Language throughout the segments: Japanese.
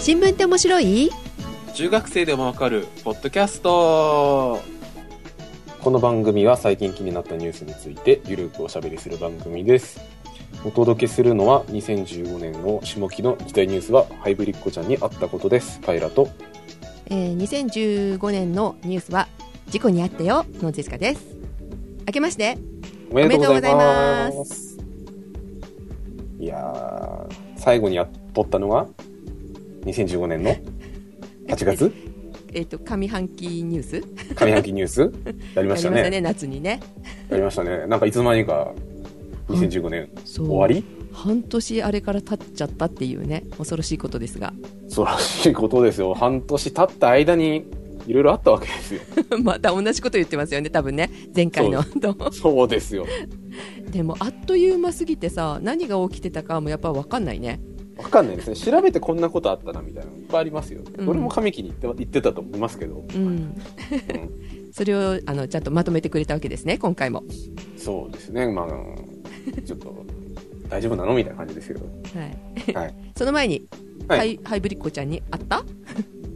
新聞って面白い？中学生でもわかるポッドキャストこの番組は最近気になったニュースについてゆるくおしゃべりする番組です。お届けするのは2015年の下期の時代ニュースはハイブリッドちゃんにあったことです。パイラとえー、2015年のニュースは事故にあったよのジェシカです明けましておめでとうございま。すいやー、最後にやっとったのは？2015年の？8月？えっ、と上半期ニュース？上半期ニュース？やりましたね。夏にね。やりましたね。なんかいつの間にか2015年終わり？半年あれから経っちゃったっていうね恐ろしいことですが。そうらしいことですよ。半年経った間にいろいろあったわけですよ。また同じこと言ってますよね多分ね。前回の。とそうですよ。でもあっという間すぎてさ何が起きてたかもやっぱ分かんないねわかんないですね。調べてこんなことあったなみたいなのいっぱいありますよ。うん俺も神木に言って言ってたと思いますけど。うんうんそれをあのちゃんとまとめてくれたわけですね今回もそうですね。まあ、ちょっと、大丈夫なのみたいな感じですけど。はい、はい その前に、はいハイハイブリッコちゃんに会った？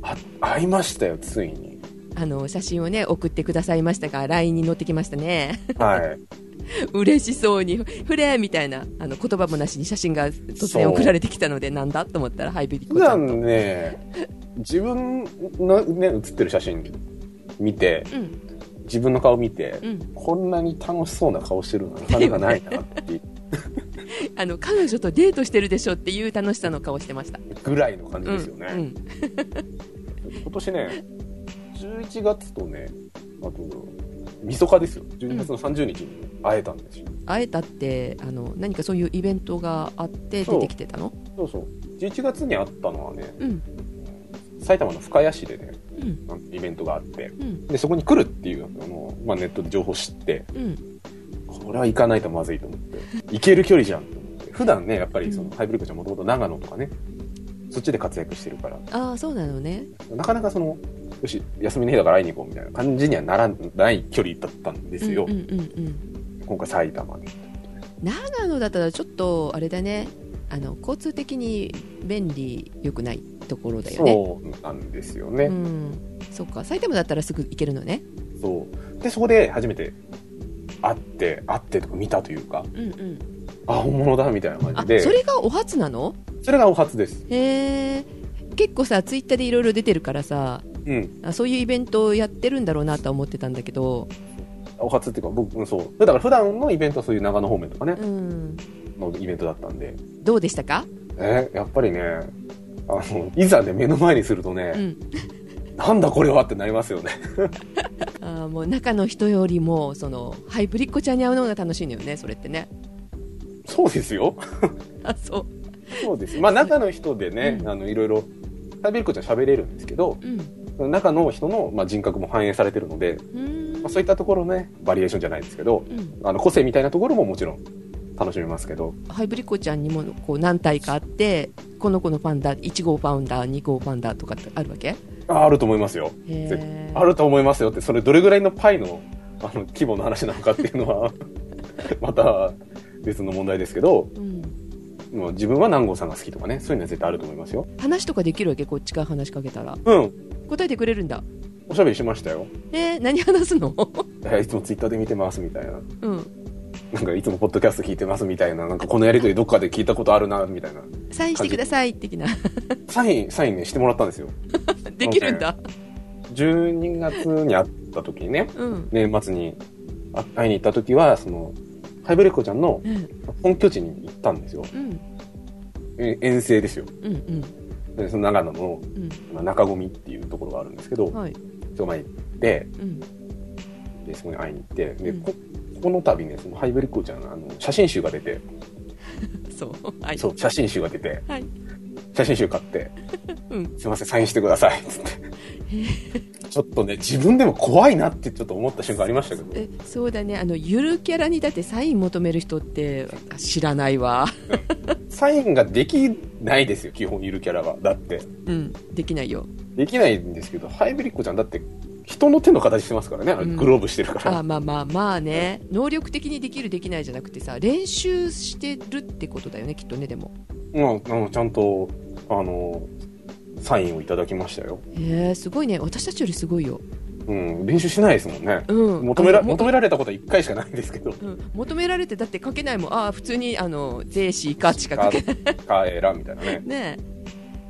あ、会いましたよ、ついに。あの写真をね送ってくださいましたが LINE に載ってきましたねはい。嬉しそうに「フレー!」みたいなあの言葉もなしに写真が突然送られてきたのでなんだと思ったらハイブリッ普コちゃんと。段ね、自分のね、写ってる写真見て、うん。自分の顔見て、うん。こんなに楽しそうな顔してるのなかなかないなっていう。あの彼女とデートしてるでしょっていう楽しさの顔してました。ぐらいの感じですよね。うんうん。今年ね、11月とね、あと、みそかですよ。12月の30日に会えたんですよ。会えたってあの何かそういうイベントがあって出てきてたの？そうそう。11月に会ったのはね、うん埼玉の深谷市でね、うんイベントがあって、うんで、そこに来るっていうあの、まあ、ネットで情報を知って、うんこれは行かないとまずいと思って、行ける距離じゃんと思って。普段ね、やっぱりその、うんハイブリッドちゃんもともと長野とかね、そっちで活躍してるから、ああそうなのね。なかなかその、よし、休みの日だから会いに行こうみたいな感じにはならない距離だったんですよ。うんうんうんうん。今回埼玉で。長野だったらちょっとあれだね。あの交通的に便利良くないところだよね。そうなんですよね。うん。そっか。埼玉だったらすぐ行けるのね。そう。で、そこで初めて会って、会ってとか見たというか、うんうんあ、本物だみたいな感あじで、それがお初なの？それがお初です。へえ結構さツイッターでいろいろ出てるからさうん。あそういうイベントをやってるんだろうなとは思ってたんだけど。お初っていうか、僕、うんそう。だから普段のイベントはそういう長野方面とかね。う、ん。のイベントだったんで、どうでしたか？えやっぱりね、あの、いざね、目の前にするとね、うん。なんだこれはってなりますよね。あーもう中の人よりもそのハイブリッコちゃんに会うのが楽しいのよねそれってねそうですよ。あそう。そうです。まあ、中の人でね、うん。あの、いろいろ、ハイブリッコちゃん喋れるんですけど、うん。中の人の、まあ、人格も反映されてるので、まあ、そういったところね、バリエーションじゃないですけど、うん。あの個性みたいなところももちろん楽しめますけど、ハイブリッコちゃんにもこう何体かあってこの子のファンだ1号ファウンダー2号ファンダーとかってあるわけ？ああると思いますよ。あると思いますよって、それどれぐらいのパイのあの規模の話なのかっていうのは、また別の問題ですけど、うんもう自分は南郷さんが好きとかね、そういうのは絶対あると思いますよ。話とかできるわけこっちから話しかけたらうん。答えてくれるんだおしゃべりしましたよ。えー、何話すの？いつもツイッターで見てますみたいな。うんなんかいつもポッドキャスト聞いてますみたいな。なんかこのやりとりどっかで聞いたことあるな、みたいな。サインしてください的なサイン、サインね、してもらったんですよ。できるんだ12月に会った時にね、うん年末にあ会いに行った時は、その、ハイブレッコちゃんのうん。本拠地に行ったんですよ。うん。え遠征ですよ。うんうん。でその長野のうん。まあ中込っていうところがあるんですけど、はい。そこまで行って、うん。で、そこに会いに行って、で、うん。ここの度ね、そのハイブリッコちゃん、あの、写真集が出て、そうはい。そう、写真集が出て、はい。写真集買って、うん。すいません、サインしてください、つって。ちょっとね、自分でも怖いなってちょっと思った瞬間ありましたけど、えそうだね。あのゆるキャラにだってサイン求める人って知らないわ。サインができないですよ、基本いるキャラは。だって。うんできないよ。できないんですけど、ハイブリッコちゃんだって、人の手の形してますからね、グローブしてるから。あまあまあまあね。能力的にできるできないじゃなくてさ練習してるってことだよねきっとねでも。まあ、あのちゃんと、あの、サインをいただきましたよ。へえすごいね私たちよりすごいよ、うん、練習しないですもんね。うん、求めら求められたことは1回しかないんですけど。うん、求められてだって書けないもんああ普通にあの「ゼーシーか」しか書けないかえらみたいなね。ね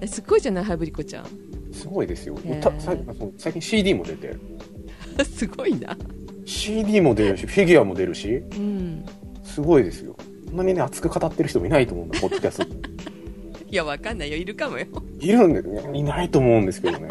ええすっごいじゃないハイブリッコちゃんすごいですよ。たさそう最近 CD も出て、すごいな CD も出るし、フィギュアも出るし、うんすごいですよ。こんなにね、熱く語ってる人もいないと思うんだ、ポッドキャスト。いやわかんないよ。いるかもよ。いるんでね、いないと思うんですけどね。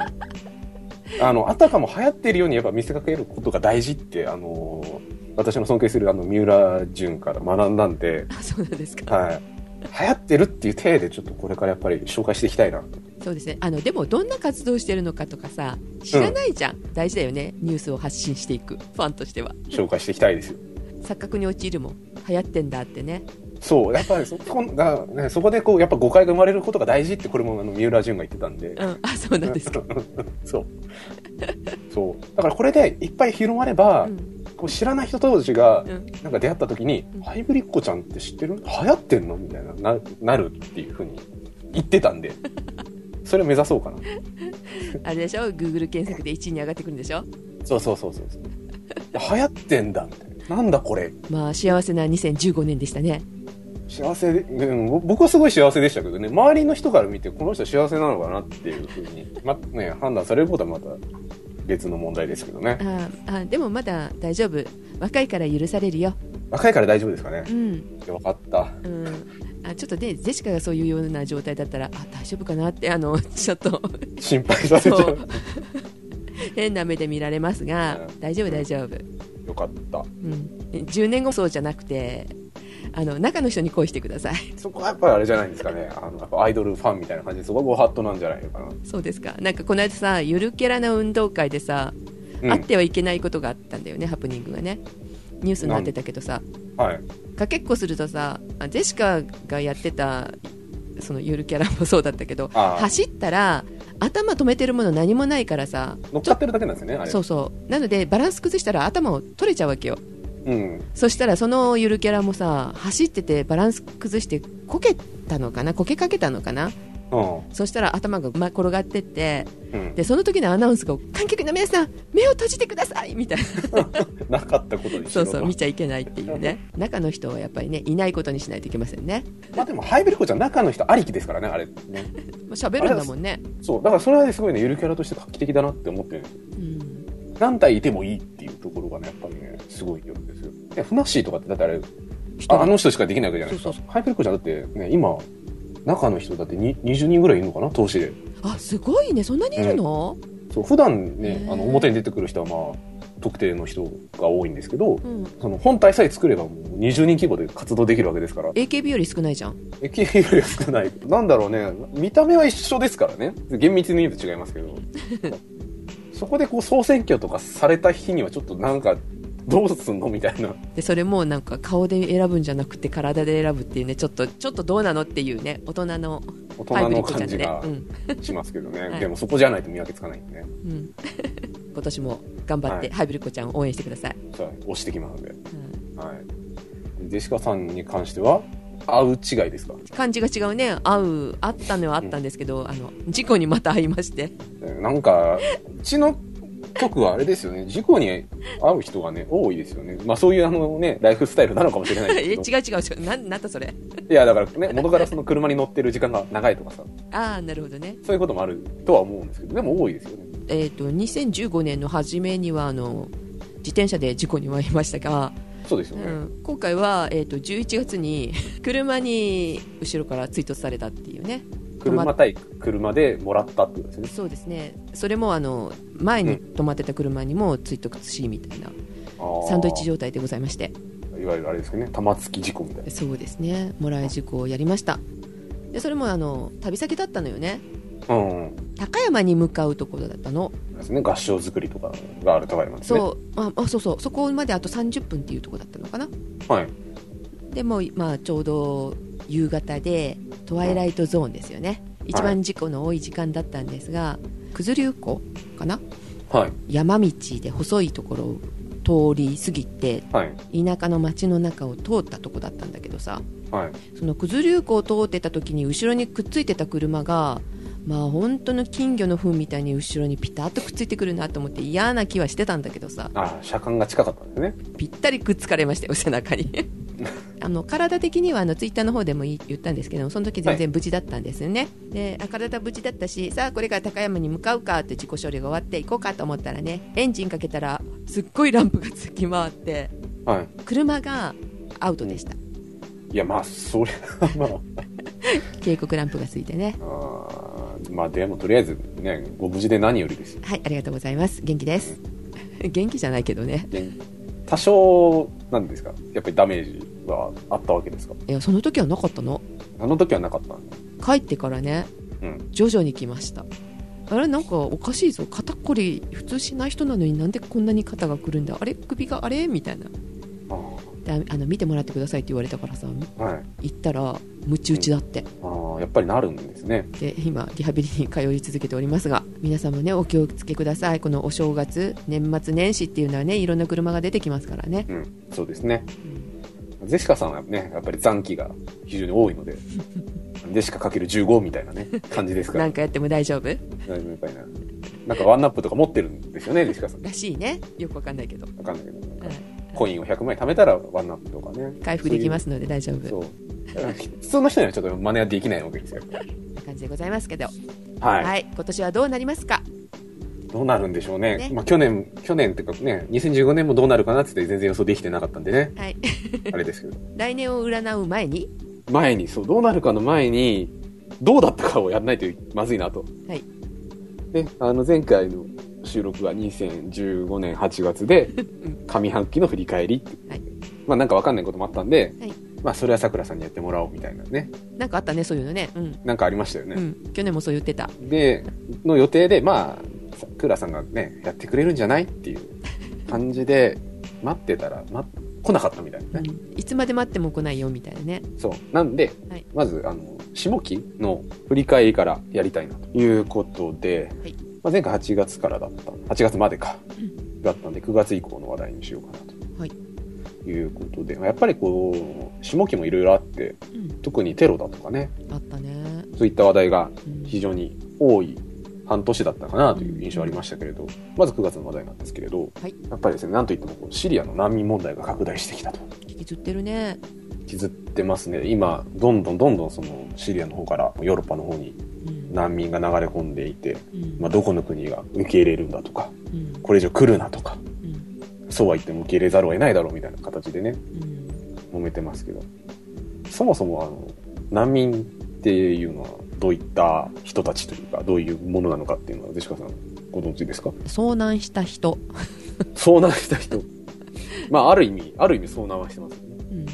あの、あたかも流行ってるようにやっぱ見せかけることが大事って、あのー私の尊敬するあの、三浦淳から学んだんで、あそうなんですか。はい。流行ってるっていう体でちょっとこれからやっぱり紹介していきたいなと。そうですね。あのでもどんな活動してるのかとかさ知らないじゃん、大事だよね。ニュースを発信していくファンとしては。紹介していきたいですよ。錯覚に陥るもん。流行ってんだってねそう、やっぱりそこが、ね、そこでこう、やっぱ誤解が生まれることが大事って、これもあの、三浦淳が言ってたんでう。んあそうなんですか、そう。そう。だからこれでいっぱい広まれば、うんこう知らない人同士がう、ん、なんか出会った時に、うんハイブリッコちゃんって知ってる？流行ってんの？みたいな、な、なるっていうふうに言ってたんで、それを目指そうかな。あれでしょ？Google 検索で1位に上がってくるんでしょ？そうそうそうそうそう。流行ってんだ、みたいな。なんだこれ。まあ幸せな2015年でしたね幸せで、うん、ぼ僕はすごい幸せでしたけどね、周りの人から見て、この人幸せなのかなっていうふうに、ま、ね、判断されることはまた別の問題ですけどね。ああでもまだ大丈夫若いから許されるよ若いから大丈夫ですかねう。んよかった。うんあちょっとねジェシカがそういうような状態だったらあ大丈夫かなってあのちょっと心配させちゃそうう。変な目で見られますが、うん大丈夫大丈夫、よかった。うん、10年後そうじゃなくてあの中の人に恋してくださいそこはやっぱりあれじゃないんですかね。あの、やっぱアイドルファンみたいな感じで、そこがご法度なんじゃないのかな。そうですかなんかこの間さゆるキャラな運動会でさ、うんあってはいけないことがあったんだよねハプニングがねニュースになってたけどさはい。かけっこするとさあジェシカがやってたそのゆるキャラもそうだったけど走ったら頭止めてるもの何もないからさ乗っかってるだけなんですよね、あれ。そうそうなのでバランス崩したら頭を取れちゃうわけようん。そしたらそのゆるキャラもさ走っててバランス崩してこけたのかな？こけかけたのかな？うそしたら頭がま転がってってん。うん。でその時のアナウンスが観客の皆さん目を閉じてくださいみたいな なかったことにそうそう見ちゃいけないっていうね中の人はやっぱりねいないことにしないといけませんねまあでも、ハイブリッコちゃん中の人ありきですからね、あれ。ね。まあ喋るんだもんねそう。だからそれはねすごいね、ゆるキャラとして画期的だなって思ってるんですよ。うん何体いてもいいところがね、やっぱりね、すごいよんですよ。いや、ふなっしーとかって、だってあれ、ああの人しかできないわけじゃないですか。そうそうハイブリッコちゃんだってね、今、中の人だってに20人ぐらいいるのかな？投資で。あすごいねそんなにいるの、そう、普段ねあの、表に出てくる人はまあ、特定の人が多いんですけど、うん、その本体さえ作ればもう20人規模で活動できるわけですから、AKB より少ないじゃん AKB よりは少ない。なんだろうね、見た目は一緒ですからね。厳密に言うと違いますけど。そこでこう総選挙とかされた日にはちょっとなんか、どうすんのみたいな。でそれもなんか顔で選ぶんじゃなくて体で選ぶっていうねちょっとちょっとどうなのっていうね大人の大人のハイブリッドちゃんでね感じがうんしますけどね。はいでもそこじゃないと見分けつかないんでね。うん、今年も頑張って、はいハイブリッコちゃんを応援してください、押してきますので。うんはい。でジェシカさんに関しては、合う違いですか？感じが違うね。合うあったのはあったんですけど、あの事故にまた会いまして。なんか、うちの局はあれですよね、事故に遭う人がね、多いですよね。まあそういうあのね、ライフスタイルなのかもしれないえ違うですけど。違う違う。なんなんだそれ？いや、だからね、元からその車に乗ってる時間が長いとかさ、ああなるほどね。そういうこともあるとは思うんですけど、でも多いですよね。えっ、と2015年の初めにはあの自転車で事故に遭いましたが、そうですよね。うん、今回は、えー、と11月に 車に後ろから追突されたっていうね。車対車でもらったってことですね。そうですね。それもあの前に止まってた車にも追突しみたいなあー。サンドイッチ状態でございまして。いわゆるあれですけどね、玉突き事故みたいな。そうですね。もらい事故をやりました。でそれもあの旅先だったのよね。うん、うん。高山に向かうところだったのですね、合唱作りとかがある高山ですね。そうああそうそうそこまであと30分っていうところだったのかなはい。でも、まあ、ちょうど夕方でトワイライトゾーンですよね、一番事故の多い時間だったんですが九頭竜湖かな？はい。山道で細いところを通り過ぎてはい。田舎の町の中を通ったとこだったんだけどさはい。その九頭竜湖を通ってた時に後ろにくっついてた車がまあ本当の金魚の糞みたいに後ろにピタッとくっついてくるなと思って嫌な気はしてたんだけどさ。あ車間が近かったんですね。ぴったりくっつかれましたよ背中に。あの体的にはあのツイッターの方でも言言ったんですけどその時全然無事だったんですよね、であ体無事だったしさあこれから高山に向かうかって自己処理が終わって行こうかと思ったらねエンジンかけたらすっごいランプがつき回ってはい。車がアウトでした。いや、まあ、それはまあ、警告ランプがついてね。あーまあでもとりあえずね、ご無事で何よりですよ。はいありがとうございます。元気です。元気じゃないけどね。で多少、なんですか、やっぱりダメージはあったわけですか？いやその時はなかったの。あの時はなかった。帰ってからねうん。徐々に来ました。あれなんかおかしいぞ。肩こり普通しない人なのになんでこんなに肩がくるんだ？あれ首があれ？みたいな。あでああの見てもらってくださいって言われたからさーはい。行ったらムチ打ちだって、あーやっぱりなるんですね。で今リハビリに通い続けておりますが皆さんもねお気をつけくださいこのお正月年末年始っていうのはねいろんな車が出てきますからね、うん。そうですね。うんゼシカさんはね、やっぱり残機が非常に多いので、ゼシカかける15みたいなね、感じですから。なんかやっても大丈夫？みたいな。なんかワンナップとか持ってるんですよね、ゼシカさん。らしいねよくわかんないけど、わかんないけど。コインを100枚貯めたらワンナップとかね。回復できますので大丈夫そう。普通の人にはちょっと真似はできないわけですよ。な感じでございますけどはい。はい、今年はどうなりますか？どうなるんでしょうね。ねまあ去年、去年っていうかね、2015年もどうなるかなって言って全然予想できてなかったんでね。はい あれですけど。来年を占う前に？前に、そう、どうなるかの前に、どうだったかをやらないとまずいなと。はいで、あの、前回の収録は2015年8月で、上半期の振り返り。はいまあなんかわかんないこともあったんで、はいまあそれは桜さんにやってもらおうみたいなね。なんかあったねそういうのね。うん、なんかありましたよね。うん、去年もそう言ってた。で、の予定で、まあ、桜さんがね、やってくれるんじゃないっていう感じで、待ってたら、ま、来なかったみたいなね。うん。いつまで待っても来ないよみたいなね。そう。なんで、はい。まず、あの、下期の振り返りからやりたいなということで、はい。まあ、前回8月からだった、8月までか、うん。だったんで、9月以降の話題にしようかなと。はいいうことで、やっぱりこう、下期もいろいろあって、うん。特にテロだとかね、あったね、そういった話題がうん。非常に多い半年だったかなという印象ありましたけれど、まず9月の話題なんですけれど、はい。やっぱりですね、なんといってもこうシリアの難民問題が拡大してきたと。引きずってるね。引きずってますね。今、どんどんどんどんそのシリアの方からヨーロッパの方にうん。難民が流れ込んでいて、うん。まあ、どこの国が受け入れるんだとか、うん。これ以上来るなとか、うんそうは言っても受け入れざるを得ないだろうみたいな形でね、うん揉めてますけど、そもそもあの、難民っていうのはどういった人たちというか、どういうものなのかっていうのは、ジェシカさんご存知ですか？遭難した人、遭難した人。まあ、ある意味、ある意味遭難はしてますよね。うんま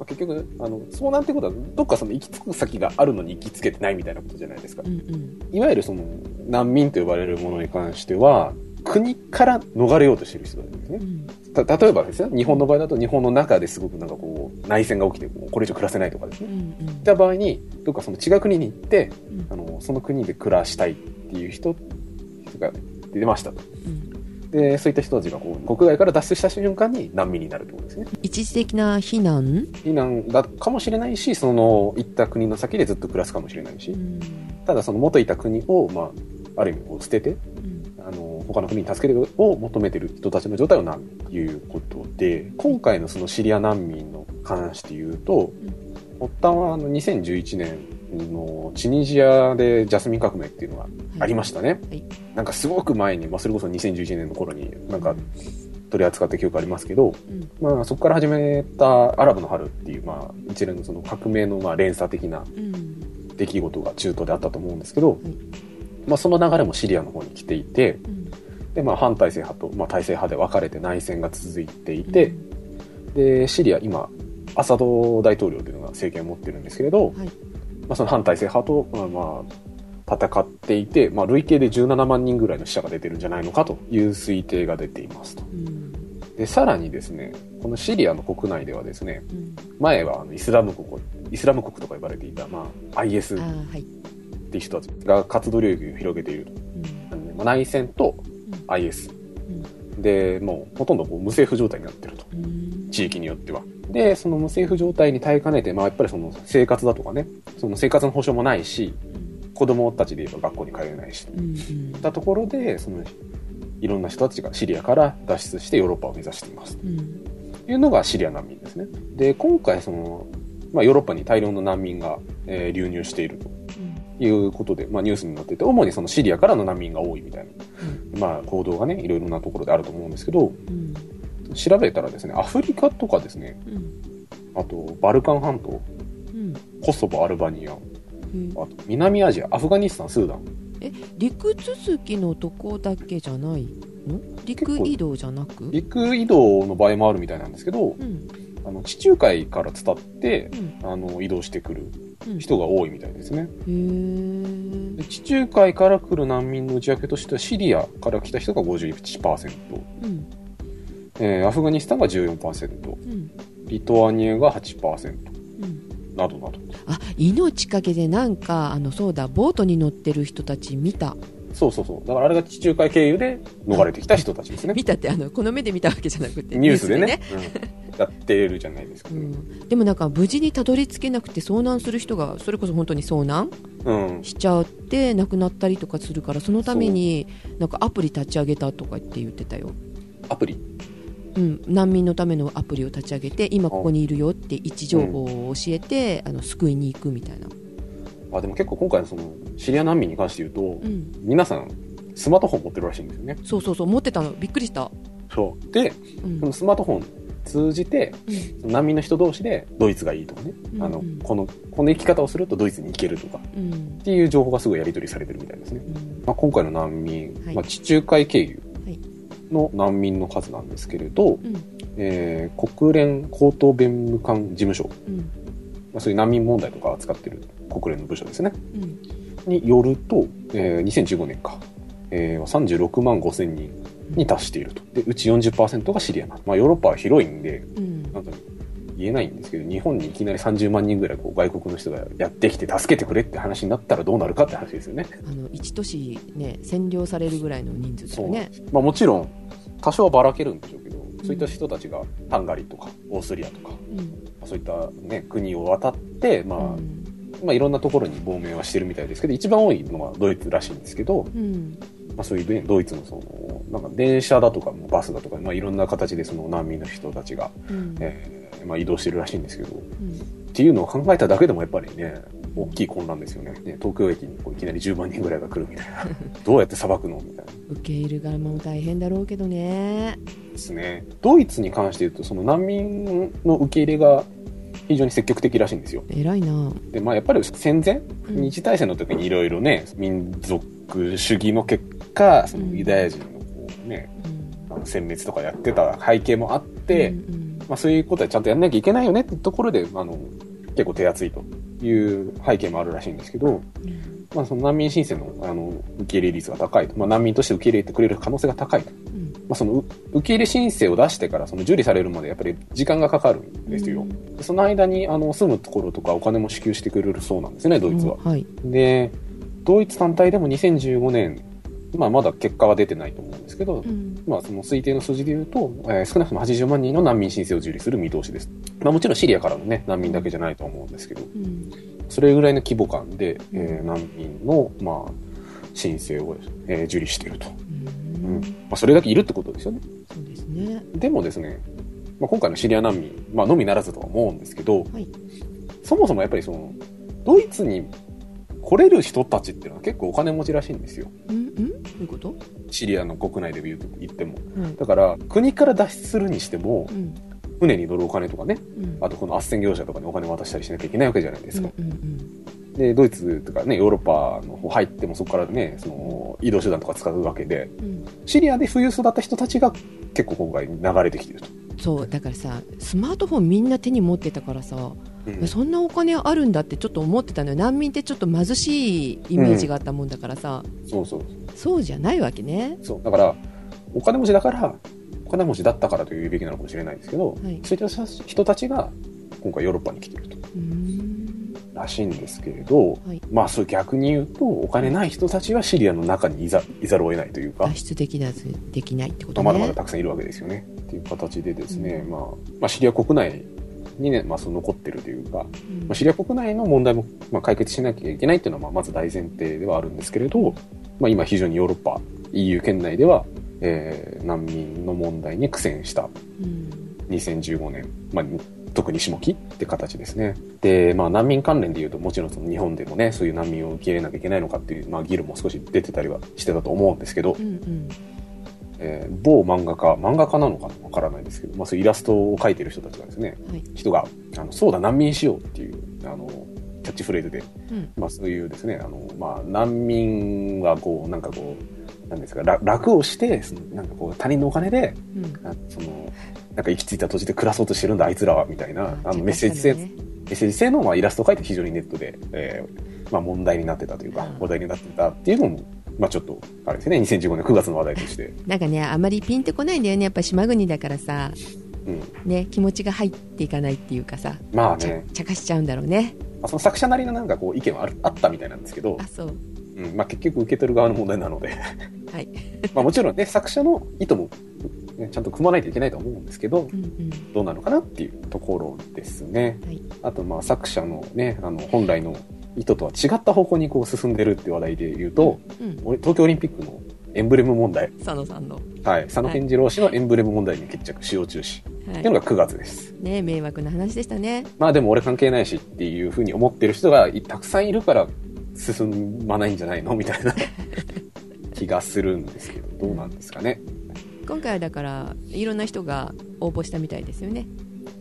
あ、結局、あの、遭難ってことは、どっかその行き着く先があるのに行きつけてないみたいなことじゃないですかう。んうんいわゆるその、難民と呼ばれるものに関しては、国から逃れようとしてる人なんですねう。んた例えばですね、日本の場合だと日本の中ですごくなんかこう、内戦が起きて、これ以上暮らせないとかですね。うんいった場合に、どっかその違う国に行って、うんあの、その国で暮らしたいっていう人が出ましたと。うんで、そういった人たちがこう国外から脱出した瞬間に難民になるってことですね。一時的な避難、避難だかもしれないし、その行った国の先でずっと暮らすかもしれないしう、んただその元いた国を、まあ、ある意味こう捨てて、他の国に助けるを求めてる人たちの状態を難民ということで、今回のそのシリア難民の関して言うと、発端はあの2011年のチュニジアでジャスミン革命っていうのがありましたね。はい。なんかすごく前に、まあ、それこそ2011年の頃になんか取り扱った記憶ありますけど、うん。まあ、そこから始めたアラブの春っていう、まあ、一連のその革命のまあ連鎖的なうん。出来事が中東であったと思うんですけど、い。まあ、その流れもシリアの方に来ていて、うんで、まあ、反体制派と、まあ、体制派で分かれて内戦が続いていて、で、シリア、今、アサド大統領というのが政権を持ってるんですけれど、はい。まあ、その反体制派と、まあ、まあ、戦っていて、まあ、累計で17万人ぐらいの死者が出てるんじゃないのかという推定が出ていますと。うん。で、さらにですね、このシリアの国内ではですね、うん。前はあのイスラム国、イスラム国とか呼ばれていた、まあ、IS っていう人たちが活動領域を広げていると。うん。内戦と IS。で、もうほとんどこう無政府状態になってると。うん地域によっては。で、その無政府状態に耐えかねて、まあやっぱりその生活だとかね、その生活の保障もないし、子供たちで言えば学校に通えないし、うんうんたところで、その、いろんな人たちがシリアから脱出してヨーロッパを目指しています。うんというのがシリア難民ですね。で、今回その、まあ、ヨーロッパに大量の難民が、えー流入しているということで、まあ、ニュースになってて、主にそのシリアからの難民が多いみたいな、まあ、行動がね、いろいろなところであると思うんですけど、うん。調べたらですね、アフリカとかですね、うん。あと、バルカン半島、うん。コソボ、アルバニア、あうんと、南アジア、アフガニスタン、スーダン。え陸続きのとこだけじゃないの？陸移動じゃなく？陸移動の場合もあるみたいなんですけど、うん。あの、地中海から伝ってう、ん。あの、移動してくるうん人が多いみたいですね。へー。で地中海から来る難民の内訳としては、シリアから来た人が51%、うん。えーアフガニスタンが14%、うん。リトアニアが8%、うん。などなど。あ命かけでなんかあのそうだボートに乗ってる人たち見たそうそうそう。だからあれが地中海経由で逃れてきた人たちですね。見たってあのこの目で見たわけじゃなくてニュースでね、うんやってるじゃないですか、うね。ん、でもなんか無事にたどり着けなくて遭難する人がそれこそ本当に遭難うん。しちゃって亡くなったりとかするからそのためになんかアプリ立ち上げたとかって言ってたよ、アプリ？うん、難民のためのアプリを立ち上げて今ここにいるよって位置情報を教えて、あの救いに行くみたいな、あ、でも結構今回のその、シリア難民に関して言うと、うん、皆さん、スマートフォン持ってるらしいんですよね。そうそうそう持ってたの。びっくりした、そう。で、うん。そのスマートフォン通じて、うん。難民の人同士でドイツがいいとかね、うんあのうんこのこの生き方をするとドイツに行けるとか。うん。っていう情報がすごいやり取りされてるみたいですね、うん。まあ、今回の難民、はい。まあ、地中海経由はい。の難民の数なんですけれど、うん。えー国連高等弁務官事務所、うん。まあ、そういう難民問題とか扱ってる国連の部署ですね。うん。によると、えー2015年か、えー、36万5千人に達していると。でうち40%がシリアな、まあ、ヨーロッパは広いんでうん。なんと言えないんですけど、日本にいきなり30万人ぐらいこう外国の人がやってきて助けてくれって話になったらどうなるかって話ですよね。あの一都市ね占領されるぐらいの人数だそうよね。まあもちろん、多少はばらけるんでしょうけど、そういった人たちがハンガリーとかオーストリアとか、うん。そういったね、国を渡って、まあ、うんまあいろんなところに亡命はしてるみたいですけど、一番多いのはドイツらしいんですけど、うんまあそういうねドイツのその、なんか電車だとかバスだとか、まあいろんな形でその難民の人たちが、うんえーまあ移動してるらしいんですけど、うんっていうのを考えただけでもやっぱりね、大きい混乱ですよね。ね東京駅にこういきなり10万人ぐらいが来るみたいな。どうやって裁くのみたいな。受け入れ側も大変だろうけどねですね。ドイツに関して言うと、その難民の受け入れが非常に積極的らしいんですよ。偉いな。で、まあやっぱり戦前、うん。日大戦の時にいろいろね、民族主義の結果、そのユダヤ人のこうね、うん。あの殲滅とかやってた背景もあって、うんまあそういうことはちゃんとやんなきゃいけないよねってところで、あの、結構手厚いという背景もあるらしいんですけど、うん。まあ、その難民申請のあの受け入れ率が高いと、まあ、難民として受け入れてくれる可能性が高いと、うんまあ、そのう受け入れ申請を出してからその受理されるまでやっぱり時間がかかるんですよ、うん。でその間にあの住むところとかお金も支給してくれるそうなんですねドイツは、うんはい。でドイツ単体でも2015年、まあ、まだ結果は出てないと思うんですけど、うん。まあ、その推定の数字で言うと、えー少なくとも80万人の難民申請を受理する見通しです。まあ、もちろんシリアからのね、難民だけじゃないと思うんですけど、うん。それぐらいの規模感で、えー難民の、まあ、申請を、えー受理していると。うん。うん。まあ、それだけいるってことですよね。そうですね。でもですね、まあ、今回のシリア難民、まあ、のみならずとは思うんですけど、はい。そもそもやっぱりその、ドイツに来れる人たちっていうのは結構お金持ちらしいんですよ。うんうん？どういうこと？シリアの国内で言うと言っても。うんだから、国から脱出するにしてもう、ん。船に乗るお金とかね、うん。あとこの斡旋業者とかにお金渡したりしなきゃいけないわけじゃないですか。うんうんで、ドイツとかね、ヨーロッパの方入ってもそこからね、その移動手段とか使うわけで、うん。シリアで富裕層だった人たちが結構今回流れてきてると。そうだからさスマートフォンみんな手に持ってたからさ、うん。そんなお金あるんだってちょっと思ってたのよ。難民ってちょっと貧しいイメージがあったもんだからさ、そうそう。そうじゃないわけね。そう。だから、お金持ちだから、お金持ちだったからというべきなのかもしれないですけど、はい。そういった人たちが今回ヨーロッパに来てると。うーんらしいんですけれど、はい。まあそう逆に言うと、お金ない人たちはシリアの中にいざいざるを得ないというか脱、出できなずできないってことね。まだまだたくさんいるわけですよね。っていう形でですね、うん。まあ、まあシリア国内にね、まあ、その残ってるというか、うん。まあ、シリア国内の問題も、まあ、解決しなきゃいけないっていうのは、まあ、まず大前提ではあるんですけれど、まあ、今非常にヨーロッパ、EU 圏内では、えー難民の問題に苦戦したうん。2015年、まあ、特に下期って形ですね。で、まあ、難民関連で言うと、もちろんその日本でもね、そういう難民を受け入れなきゃいけないのかっていう、まあ、議論も少し出てたりはしてたと思うんですけど、うんうん。えー某漫画家、漫画家なのかなわからないですけど、まあ、そういうイラストを描いてる人たちがですね、はい。人が、あの、そうだ、難民しようっていう、あの、キャッチフレーズで、うん。まあ、そういうですね、あの、まあ、難民はこう、なんかこう、なんですか、楽楽をして、そのなんかこう、他人のお金で、うん。あその、なんか行き着いた土地で暮らそうとしてるんだ、あいつらは、みたいな、あの、メッセージ性、ねメッセージ性の、まあ、イラストを描いて非常にネットで、えーまあ、問題になってたというかうん、話題になってたっていうのも、まあ、ちょっと、あれですね、2015年9月の話題として、なんかねあまりピンとこないんだよねやっぱ島国だからさ。うん。ね気持ちが入っていかないっていうかさ。ちゃまあね、茶化しちゃうんだろうね。まあその作者なりのなんかこう、意見はあるあったみたいなんですけどあ、そう。うん、まあ、結局受け取る側の問題なので、はい。まあ、もちろんね、作者の意図も、ね、ちゃんと組まないといけないと思うんですけど、うんうん。どうなのかなっていうところですね。はい。あと、まあ、作者のね、あの、本来の意図とは違った方向にこう進んでるって話題で言うと、うん俺東京オリンピックのエンブレム問題、佐野さんの。はい、佐野健次郎氏のエンブレム問題に決着、使用中止。はっていうのが9月です。いね迷惑な話でしたね。まあでも俺関係ないしっていうふうに思ってる人がいたくさんいるから進まないんじゃないの？みたいな。気がするんですけど、どうなんですかね。今回はだからいろんな人が応募したみたいですよね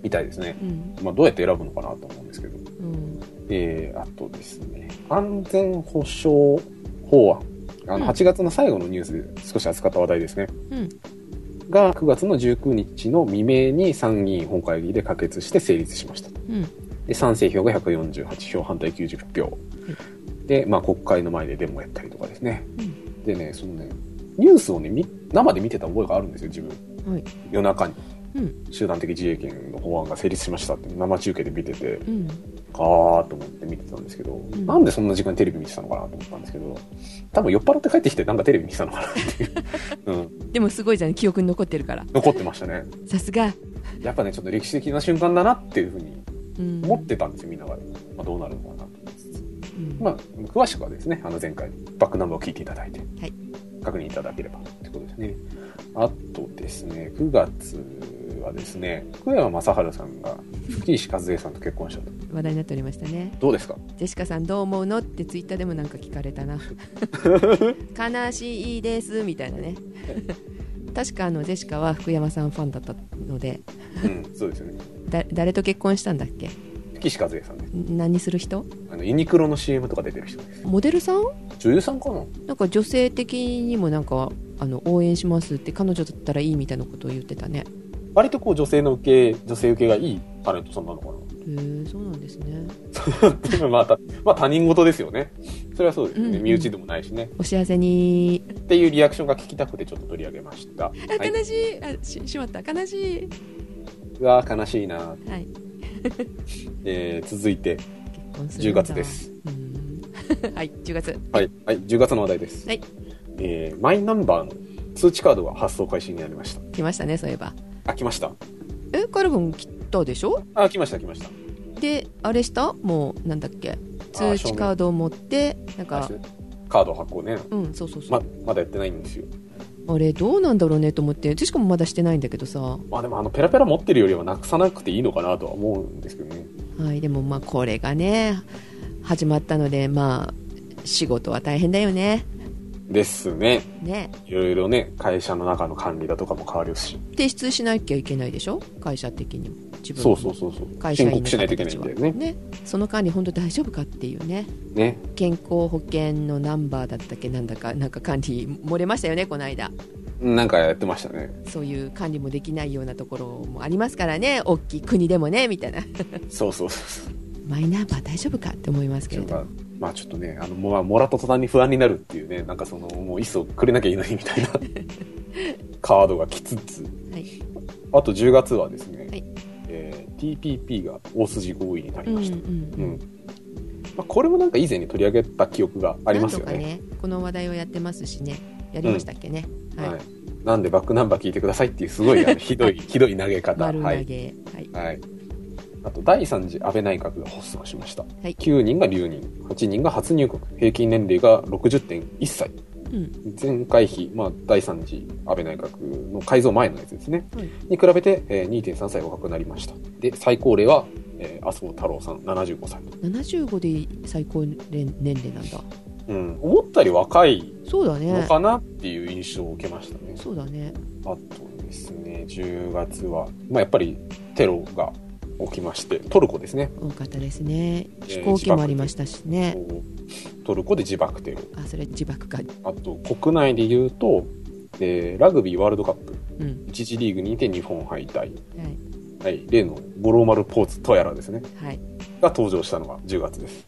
みたいですね。うんまあどうやって選ぶのかなと思うんですけど。うんえー、あとですね、安全保障法案。あの、うん8月の最後のニュースで少し扱った話題ですね。うんが、9月の19日の未明に参議院本会議で可決して成立しました。うんで、賛成票が148票、反対90票。で、まあ国会の前でデモやったりとかですね。うんでね、そのね、ニュースをね、み生で見てた覚えがあるんですよ、自分。はい夜中に。うん集団的自衛権の法案が成立しましたって生中継で見てて、うんあーと思って見てたんですけど、んなんでそんな時間にテレビ見てたのかなと思ったんですけど、多分酔っ払って帰ってきてなんかテレビ見てたのかなっていう。うん。でもすごいじゃん記憶に残ってるから残ってましたね。さすがやっぱね、ちょっと歴史的な瞬間だなっていうふうにうん思ってたんですよ、みんなが。まあ、どうなるのかなと思いつつ。うんまあ、詳しくはですね、あの前回、バックナンバーを聞いていただいて、はい確認いただければということですね。あとですね、9月はですね、福山雅治さんが吹石和恵さんと結婚したと。話題になっておりましたね。どうですか？ジェシカさんどう思うの？ってツイッターでもなんか聞かれたな。悲しいですみたいなね。確かあのジェシカは福山さんファンだったので。うん、そうですよね。だ誰と結婚したんだっけ？吹石和恵さんね。何する人？あの、ユニクロの CM とか出てる人です。モデルさん？女優さんかななんか女性的にもなんかあの応援しますって彼女だったらいいみたいなことを言ってたね割とこう女性の受け、女性受けがいいタレントさんなのかなへえそうなんですね まあ、たまあ他人事ですよね。それはそうですよね。うんうん身内でもないしね。お幸せにっていうリアクションが聞きたくてちょっと取り上げました。あはい悲しい、あししまった悲しいうわ悲しいな。はい えー、続いて、結婚する10んだ月です。うん はい10月はい、はい、10月の話題です。はいえー、マイナンバーの通知カードが発送開始になりました。来ましたねそういえばあ、来ました。えカルボン来たでしょ？あ、来ました、来ました。であれした？もうなんだっけ？通知カードを持ってなんかカード発行ね。うんそうそうそう、ま、まだやってないんですよ。あれどうなんだろうねと思ってしかもまだしてないんだけどさまあでもあの、ペラペラ持ってるよりはなくさなくていいのかなとは思うんですけどね。はいでもまあこれがね始まったのでまあ仕事は大変だよねですね。ねいろいろね、会社の中の管理だとかも変わるし。提出しなきゃいけないでしょ？会社的にも自分そうのそうそうそう。会社員の申告しないといけないん方たちはだよね。その管理本当大丈夫かっていうねね。健康保険のナンバーだったっけなんだかなんか管理漏れましたよねこの間なんかやってましたね。そういう管理もできないようなところもありますからね大きい国でもねみたいなそうそうそうそう。マイナンバー大丈夫かって思いますけれどまあちょっとね、あの、もまあもらった途端に不安になるっていうね、なんかその、もういっそくれなきゃいいのにみたいな カードが来つつ、はいあと10月はですね、TPP が大筋合意になりうんうんました。ううんん。まあ、これもなんか以前に取り上げた記憶がありますよね。ねこの話題をやってますしねやりましたっけね、はい、はい。なんでバックナンバー聞いてくださいっていうすごいひどい、ひどい投げ方。丸投はい。げはい、はい。あと、第3次安倍内閣が発足しました。はい9人が留任、8人が初入国、平均年齢が60.1歳。うん前回比、まあ、第3次安倍内閣の改造前のやつですね。はいに比べて、えー2.3歳若くなりました。で、最高齢は、えー麻生太郎さん75歳。75で最高年年齢なんだうん。思ったより若いのかなっていう印象を受けましたね。そうだねあとですね、10月は、まあ、やっぱりテロが起きまして、トルコですね。多かったですねえー飛行機もありましたしね、トルコで自爆テロ。あそれ自爆かあと、国内で言うと、えーラグビーワールドカップ、うん1次リーグにて日本敗退。はいはい、例の五郎丸ポーツトヤラですね。はいが登場したのが10月です。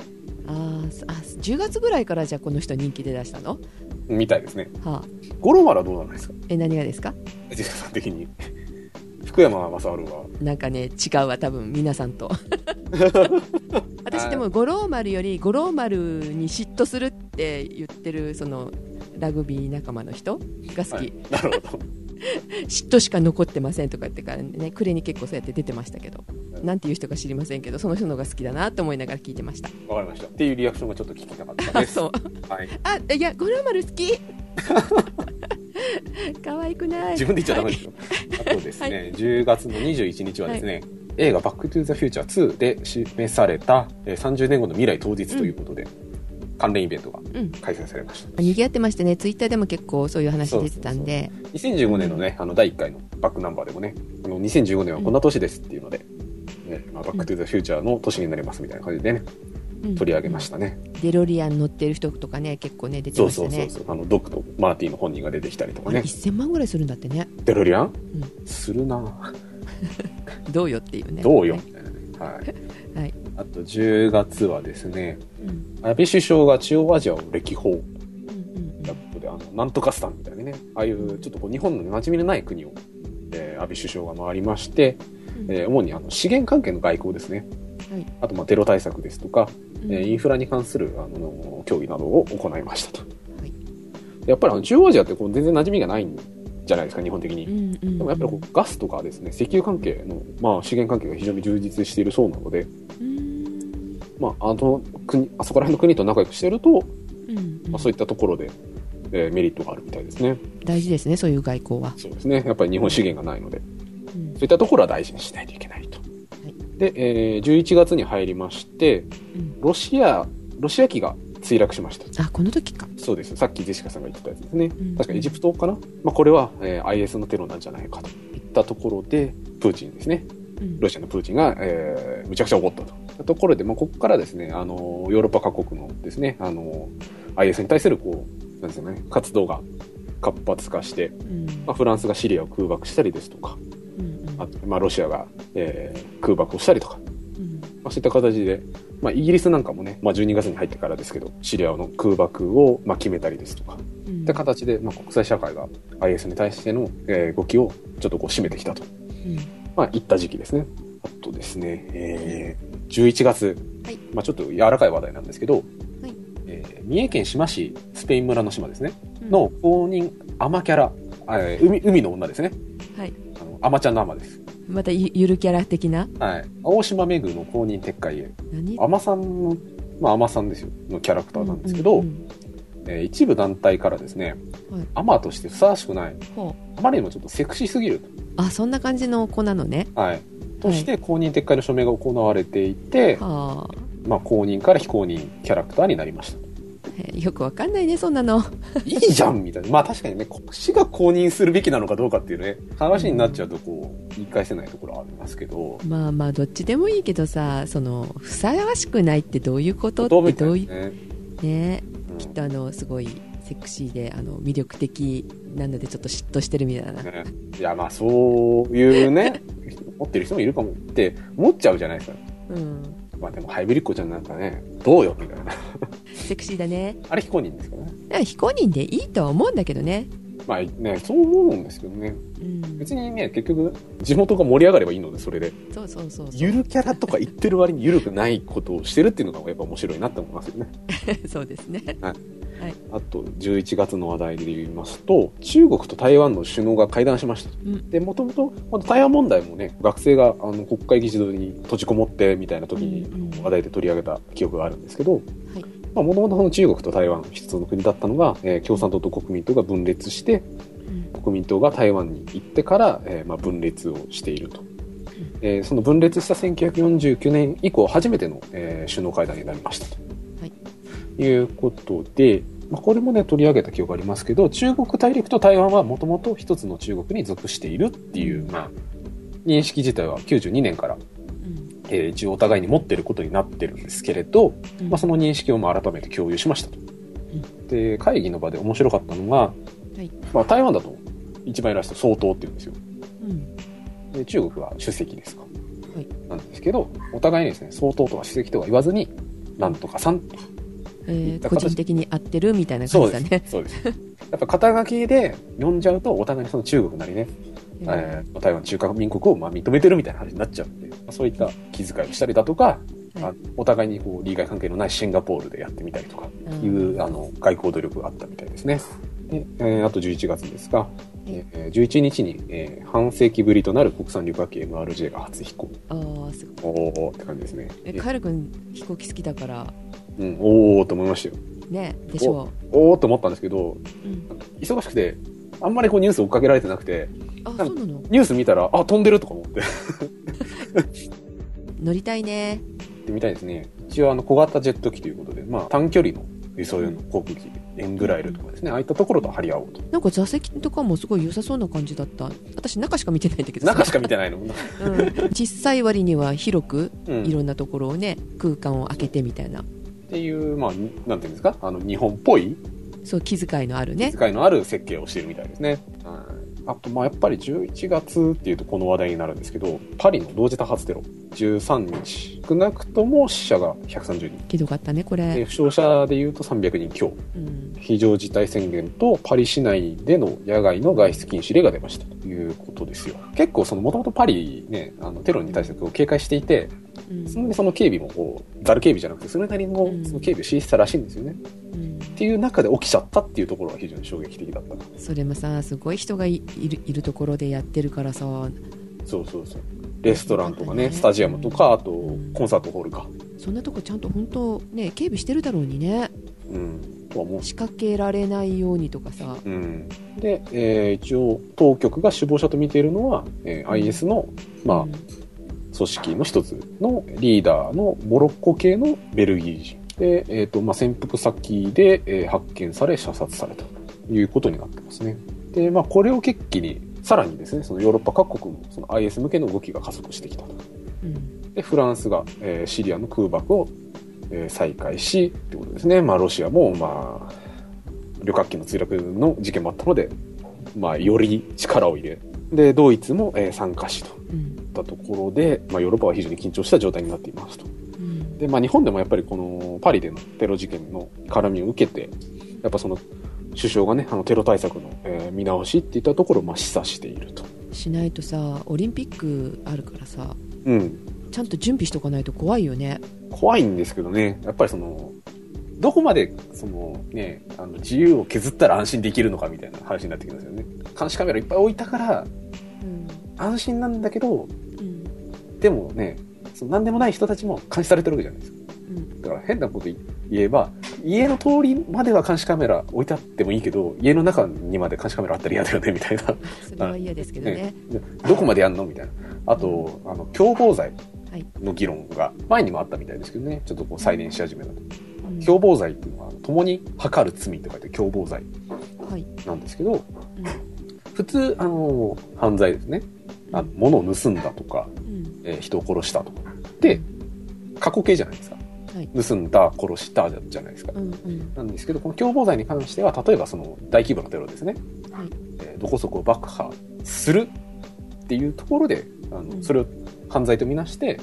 ああ10月ぐらいからじゃあこの人人気出だしたの？みたいですね。はあ五郎丸はどうなんですか？え何がですか？ジェシカさん的に。福山雅治は？なんかね違うわ多分皆さんと 私でも五郎丸より五郎丸に嫉妬するって言ってるそのラグビー仲間の人が好き、はい、なるほど。嫉妬しか残ってませんとか言ってからね暮れに結構そうやって出てましたけどなんていう人か知りませんけどその人の方が好きだなと思いながら聞いてましたわかりました。っていうリアクションがちょっと聞きたかったあです。そうはい。あいや五郎丸好き 可愛くない。自分で言っちゃダメですよ。あとですね、は10月の21日はですね、映画バックトゥーザフューチャー2で示されたえー30年後の未来当日ということで、関連イベントがうん。開催されました。賑わってましてね。ツイッターでも結構そういう話出てたんで。2015年のね、あの第1回のバックナンバーでもね、あの2015年はこんな年ですっていうので、ねまあ、バックトゥーザフューチャーの年になりますみたいな感じでね、うん取り上げましたね。デロリアン乗ってる人とかね結構ね出てましたね。そうそうそう。あの、ドクとマーティの本人が出てきたりとかね。1000万ぐらいするんだってね。デロリアン、うするな。どうよっていうね。どうよ、はいみたいなね。はい。はい、あと10月はですね、うん。安倍首相が中央アジアを歴訪。うんうんやことで、あの、なんとかスタンみたいなね、ああいうちょっとこう日本の馴染みのない国を、えー安倍首相が回りまして、うん。えー主にあの資源関係の外交ですね。はい。あと、まあ、テロ対策ですとか、うんえーインフラに関する、あの、協議などを行いましたと。はい。やっぱりあの中央アジアってこう全然馴染みがないんじゃないですか、日本的に。うんうんうん。でもやっぱりこうガスとかですね、石油関係の、まあ、資源関係が非常に充実しているそうなので、うん。まあ、あの国、あそこら辺の国と仲良くしてると、うんうん。まあ、そういったところで、えーメリットがあるみたいですね。大事ですねそういう外交は、そうですね。やっぱり日本資源がないので、うん。そういったところは大事にしないといけないで、えー11月に入りまして、うんロシア、ロシア機が墜落しました。あこの時かそうです。さっきジェシカさんが言ってたやつですね。ん確かエジプトかな、まあ、これは、えー IS のテロなんじゃないかといったところで、プーチンですね。うんロシアのプーチンが、えーむちゃくちゃ怒ったと。ところで、まあ、ここからですね、あのー、ヨーロッパ各国のですね、あのー、IS に対する、こう、なんですかね、活動が活発化して、うんまあ、フランスがシリアを空爆したりですとか、まあ、ロシアが、えー空爆をしたりとか、うん。まあ、そういった形で、まあ、イギリスなんかもね、まあ、12月に入ってからですけど、シリアの空爆を、まあ、決めたりですとか、うん。いった形で、まあ、国際社会が IS に対しての、えー動きをちょっとこう締めてきたと、うん。まあ、いった時期ですね。あとですね、えー、11月、はい。まあ、ちょっと柔らかい話題なんですけど、はい。えー三重県志摩市、スペイン村の島ですね、うん。の公認アマキャラ、えー海海の女ですね。はいアマちゃんのアマです。またゆゆるキャラ的な？はい。青島めぐの公認撤回へ。何？アマさんの、まあ、アマさんですよ、のキャラクターなんですけど、うんうんえー一部団体からですね、はいアマとしてふさわしくない、ほあまりにもちょっとセクシーすぎるうあそんな感じの子なのねと。はい。として、公認撤回の署名が行われていて、はあまあ、公認から非公認キャラクターになりました。へ よくわかんないねそんなのいいじゃんみたいな。まあ確かにね、国市が公認するべきなのかどうかっていうね、話になっちゃうとこう、言い返せないところはありますけど、まあまあどっちでもいいけどさそのふさわしくないってどういうことってどういね。うねうんきっとあのすごいセクシーであの魅力的なのでちょっと嫉妬してるみたいなねいや、まあそういうね、持ってる人もいるかもって思っちゃうじゃないですか。うんまあでもハイブリッドちゃんなんかね、どうよみたいな。セクシーだねあれ非公認ですからね。非公認でいいとは思うんだけどねまあね、そう思うんですけどね。うん、別にね、結局、地元が盛り上がればいいので、それで。そうそうそうゆるキャラとか言ってる割にゆるくないことをしてるっていうのがやっぱ面白いなって思いますよね。そうですねあと、11月の話題で言いますと、中国と台湾の首脳が会談しましたと。うんで、もともと、まあ台湾問題もね、学生があの国会議事堂に閉じこもってみたいな時にうんうん話題で取り上げた記憶があるんですけど、はいまあ、もともとその中国と台湾一つの国だったのが、えー共産党と国民党が分裂して、うん国民党が台湾に行ってから、えーまあ、分裂をしていると。えーその分裂した1949年以降初めての、えー首脳会談になりましたと。はいいうことで、まあ、これもね、取り上げた記憶ありますけど、中国大陸と台湾はもともと一つの中国に属しているっていう、まあ、認識自体は92年から、うん。えー一応お互いに持ってることになってるんですけれど、うん。まあ、その認識をまあ改めて共有しましたと。で、会議の場で面白かったのが、はい。まあ、台湾だと一番偉い人総統って言うんですよ。うん。で中国は主席ですか。はい。なんですけど、お互いにですね、総統とか主席とか言わずに、なんとかさんえー個人的に合ってるみたいな感じだね。そうです。やっぱ肩書きで呼んじゃうと、お互いにその中国なりね、うんえー台湾中華民国をまあ認めてるみたいな話になっちゃうんで、まあそういった気遣いをしたりだとか、はいあお互いにこう利害関係のないシンガポールでやってみたりとかうんいう、あの外交努力があったみたいですね。でえーあと11月ですが、ええー11日に、えー半世紀ぶりとなる国産旅客機 MRJ が初飛行。ああすごいおーって感じですね。えカエル君飛行機好きだからうん、おーと思いましたよ。ねでしょおーと思ったんですけど、う、うん、忙しくて、あんまりこうニュース追っかけられてなくて、あそうなの？ニュース見たら、あ、飛んでるとか思って。乗りたいねってみたいですね。一応あの小型ジェット機ということで、まあ短距離の輸送用の航空機、エンブライルとかですね、ああいったところと張り合おうと。なんか座席とかもすごい良さそうな感じだった私中しか見てないんだけどさ中しか見てないの？うん、小さい割には広くうんいろんなところをね空間を空けてみたいなっていう、まあ、になんていうんですか、あの、日本っぽい、そう気遣いのあるね使いのある設計をしているみたいですね。はいあと、まあ、やっぱり11月っていうとこの話題になるんですけど、パリの同時多発テロ、13日、少なくとも死者が130人。ひどかったねこでれ、負傷者でいうと300人強。うん、非常事態宣言とパリ市内での野外の外出禁止令が出ましたということですよ。結構その、もともとパリね、あの、テロに対してこう警戒していて、うんそんなにその警備もこう、ザル警備じゃなくて、それなりのうんその警備を指示したらしいんですよね。うんっていう中で起きちゃったっていうところが非常に衝撃的だったな。それもさすごい人がいいるいるところでやってるからさそうそうそう。レストランとかね、ねスタジアムとか、あとうんコンサートホールか。そんなとこちゃんと本当ね警備してるだろうにねうん。仕掛けられないようにとかさうん。で、えー一応、当局が首謀者と見ているのは、えー IS の、まあ、うん組織の一つのリーダーのモロッコ系のベルギー人。で、えっ、と、まあ、潜伏先で、えー発見され射殺されたということになってますね。で、まあ、これを決起に、さらにですね、そのヨーロッパ各国もその IS 向けの動きが加速してきたと。うんで、フランスが、えーシリアの空爆を、えー再開し、ということですね。まあ、ロシアも、まあ、旅客機の墜落の事件もあったので、まあ、より力を入れ、で、ドイツも、えー参加しというんったところで、まあ、ヨーロッパは非常に緊張した状態になっていますと。うんで、まあ、日本でもやっぱりこのパリでのテロ事件の絡みを受けて、やっぱその首相がね、あのテロ対策の、えー見直しっていったところをまあ示唆していると。しないとさオリンピックあるからさうん。ちゃんと準備しとかないと怖いよね怖いんですけどね、やっぱりその、どこまで、そのね、あの自由を削ったら安心できるのかみたいな話になってきますよね。監視カメラいっぱい置いたからうん安心なんだけど、うん。でもね、その何でもない人たちも監視されてるわけじゃないですか。うん。だから変なこと言えば、家の通りまでは監視カメラ置いてあってもいいけど、家の中にまで監視カメラあったら嫌だよね、みたいな。それは嫌ですけどね。で どこまでやんのみたいな。あと、あの、共謀罪はい。の議論が前にもあったみたいですけどね、ちょっとこう再燃し始めたと。うん。共謀罪っていうのは、共に図る罪と書いて共謀罪はい。なんですけど、うん。普通、あの、犯罪ですね。あの物を盗んだとか、うんえー人を殺したとか。で、過去形じゃないですか。はい盗んだ、殺したじゃないですか。うんうんなんですけど、この共謀罪に関しては、例えばその大規模なテロですね。はいえーどこそこを爆破するっていうところで、あの、うんそれを犯罪とみなして、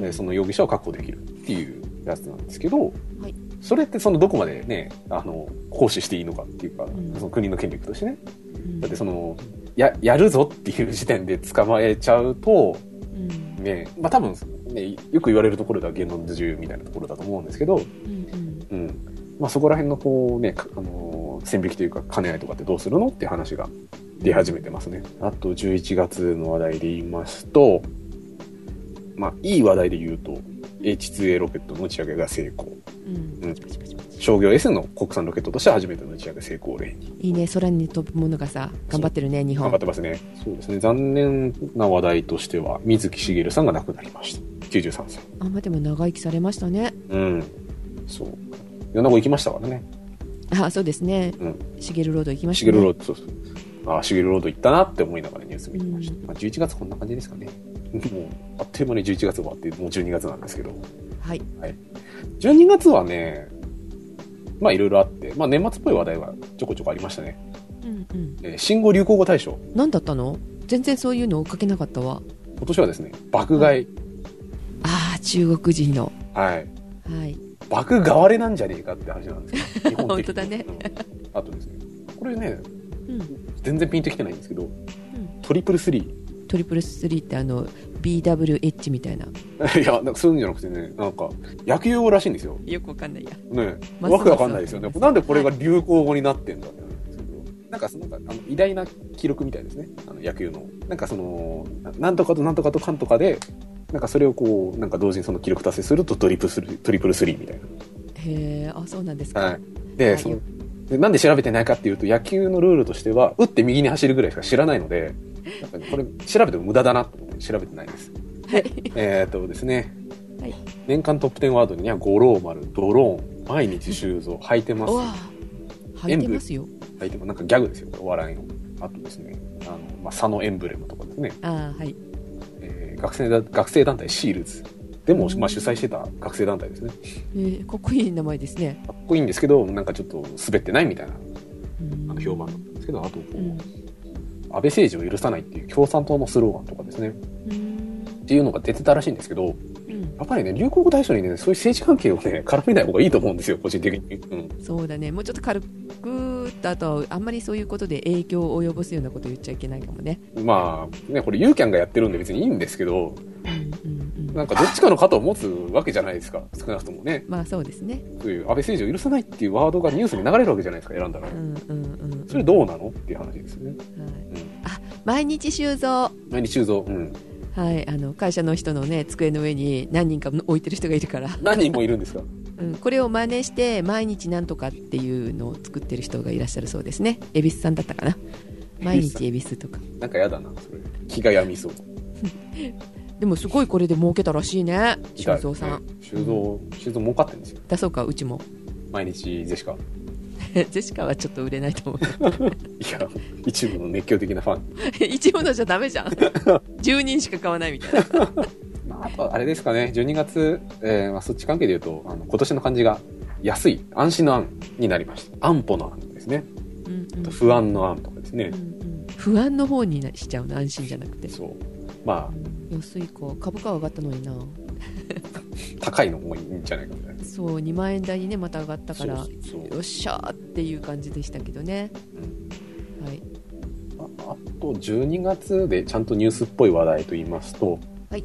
えーその容疑者を確保できるっていうやつなんですけど、はいそれってそのどこまでね、あの、行使していいのかっていうか、んその国の権力としてね。うんだってその、や、やるぞっていう時点で捕まえちゃうと、うんね、まあ多分、ね、よく言われるところでは言論自由みたいなところだと思うんですけど、うん。まあそこら辺のこうね、かあのー線引きというか兼ね合いとかってどうするのっていう話が出始めてますね。あと11月の話題で言いますと、まあいい話題で言うと、H2A ロケットの打ち上げが成功。うんうん商業 S の国産ロケットとして初めての打ち上げ成功例に。いいね空に飛ぶものがさ頑張ってるね日本頑張ってますね。そうですね。残念な話題としては、水木しげるさんが亡くなりました。93歳。あんまでも長生きされましたねうん。そう。米子行きましたからね。あそうですねうん。シゲルロード行きまししたげねるロード、そうそう。ああ、しげるロード行ったなって思いながらニュース見てました。うんまあ、11月こんな感じですかね。もう、あっという間に11月終わって、もう12月なんですけど。はい12月はね、まあいろいろあって、まあ年末っぽい話題はちょこちょこありましたね。うんうんえー新語・流行語大賞。何だったの？全然そういうの追っかけなかったわ今年はですね、爆買い。ああ中国人のはい。はい爆買われなんじゃねえかって話なんですけど。日本当だねうんあとですね、これね、うん全然ピンときてないんですけど、トリプルスリー。トリプルスリーってあの BWH みたいな いや、なんかそういうんじゃなくてね、なんか、野球用らしいんですよ。よくわかんないやねわけわかんないですよね。なんでこれが流行語になってんだってなるんですけど、なんかその、なんかあの偉大な記録みたいですね。あの野球の。なんかその、ななんとかとなんとかとかんとかで、なんかそれをこう、なんか同時にその記録達成するとトリプルスリー、トリプルスリーみたいへえあそうなんですか、な。はい。で、はいその、でなんで調べてないかっていうと、野球のルールとしては、打って右に走るぐらいしか知らないので、なんかねこれ調べても無駄だなと思って調べてないです。はいえーっとですね、はい年間トップ10ワードには、五郎丸、ドローン、毎日シューズを履いてます履いてますよ履いてます。なんかギャグですよ、お笑いの。あとですね、あの、まあ、佐野エンブレムとかですね、ああはいえー学生だ、学生団体シールズ。でも、うんまあ、主催してた学生団体ですね。えー、かっこいい名前ですねかっこいいんですけど、なんかちょっと滑ってないみたいな、うんあの、評判なんですけど、あとこう、うん安倍政治を許さないっていう共産党のスローガンとかですね、うん。っていうのが出てたらしいんですけど、うん。やっぱりね、流行語大賞にね、そういう政治関係をね、絡めない方がいいと思うんですよ、個人的に。うん。そうだね。もうちょっと軽くとあとあんまりそういうことで影響を及ぼすようなこと言っちゃいけないかもね。まあ、ね、これユーキャンがやってるんで別にいいんですけど、なんかどっちかの肩を持つわけじゃないですか、少なくともね。まあそうですねそういう安倍政治を許さないっていうワードがニュースに流れるわけじゃないですか、選んだらう。んうんうんそれどうなのっていう話ですよね。はい、うん。あ毎日修造毎日修造、うん。はいあの会社の人のね机の上に何人か置いてる人がいるから、何人もいるんですか？うん、これを真似して毎日なんとかっていうのを作ってる人がいらっしゃるそうですね恵比寿さんだったかな毎日恵比寿とかなんかやだな、それ。気が病みそう。でもすごいこれで儲けたらしいね修造さん、ね修造、修造儲かってるんですよ。出そうかうちも毎日ゼシカ。ジェシカはちょっと売れないと思う いや、一部の熱狂的なファン。一物じゃダメじゃん10人しか買わないみたいなまあ、あとあれですかね、12月、えーまあ、そっち関係で言うと、あの今年の漢字が安い、安心の安になりました。安保の安ですね。うんうん不安の安とかですねうん。うん不安の方になしちゃうの安心じゃなくてそう。ま安いか株価は上がったのにな。あ、高いのもいいんじゃないかみたいな。そう2万円台にねまた上がったからよっしゃーっていう感じでしたけどね。うん。はい。ああと、12月でちゃんとニュースっぽい話題と言いますと、はい。